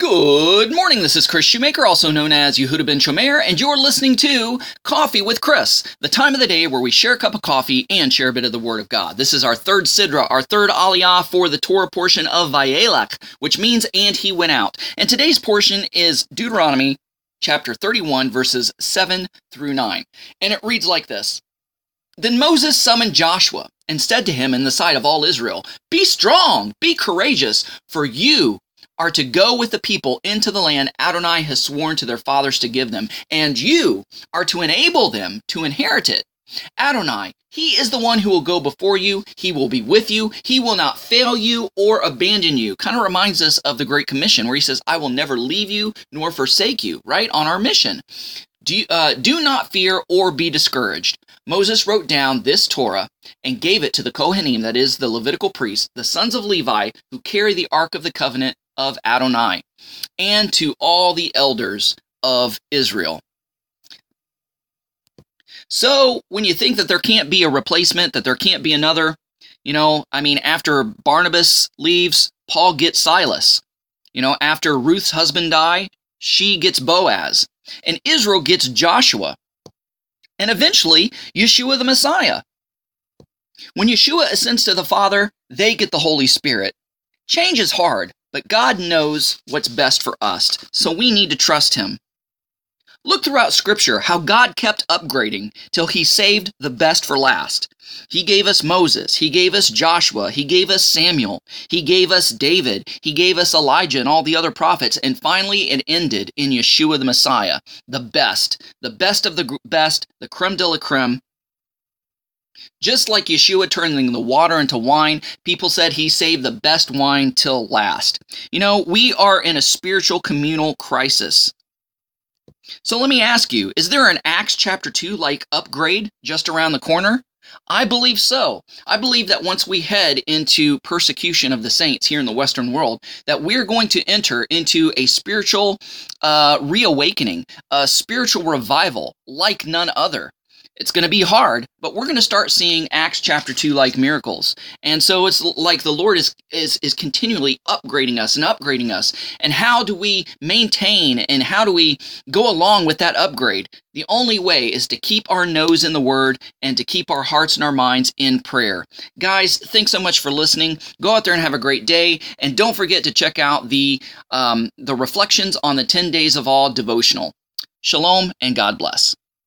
Good morning. This is Kris Shoemaker, also known as Yehudah ben Shomeyr, and you're listening to Coffee with Kris, the time of the day where we share a cup of coffee and share a bit of the Word of God. This is our third Sidra, our third Aliyah for the Torah portion of Vayelech, which means and he went out. And today's portion is Deuteronomy chapter 31, verses 7 through 9. And it reads like this Then Moses summoned Joshua and said to him in the sight of all Israel, Be strong, be courageous, for you are to go with the people into the land Adonai has sworn to their fathers to give them, and you are to enable them to inherit it. Adonai, he is the one who will go before you. He will be with you. He will not fail you or abandon you. Kind of reminds us of the Great Commission where he says, I will never leave you nor forsake you, right? On our mission. Do, uh, do not fear or be discouraged. Moses wrote down this Torah and gave it to the Kohanim, that is, the Levitical priests, the sons of Levi, who carry the Ark of the Covenant of Adonai, and to all the elders of Israel. So, when you think that there can't be a replacement, that there can't be another, you know, I mean, after Barnabas leaves, Paul gets Silas. You know, after Ruth's husband die, she gets Boaz. And Israel gets Joshua. And eventually, Yeshua the Messiah. When Yeshua ascends to the Father, they get the Holy Spirit. Change is hard, but God knows what's best for us, so we need to trust Him. Look throughout Scripture how God kept upgrading till He saved the best for last. He gave us Moses, He gave us Joshua, He gave us Samuel, He gave us David, He gave us Elijah and all the other prophets, and finally it ended in Yeshua the Messiah, the best, the best of the best, the creme de la creme, just like Yeshua turning the water into wine, people said he saved the best wine till last. You know, we are in a spiritual communal crisis. So let me ask you, is there an Acts chapter 2 like upgrade just around the corner? I believe so. I believe that once we head into persecution of the saints here in the Western world, that we're going to enter into a spiritual uh, reawakening, a spiritual revival like none other. It's going to be hard, but we're going to start seeing Acts chapter 2 like miracles. And so it's like the Lord is, is, is continually upgrading us and upgrading us. And how do we maintain and how do we go along with that upgrade? The only way is to keep our nose in the Word and to keep our hearts and our minds in prayer. Guys, thanks so much for listening. Go out there and have a great day. And don't forget to check out the, um, the reflections on the 10 Days of Awe devotional. Shalom and God bless.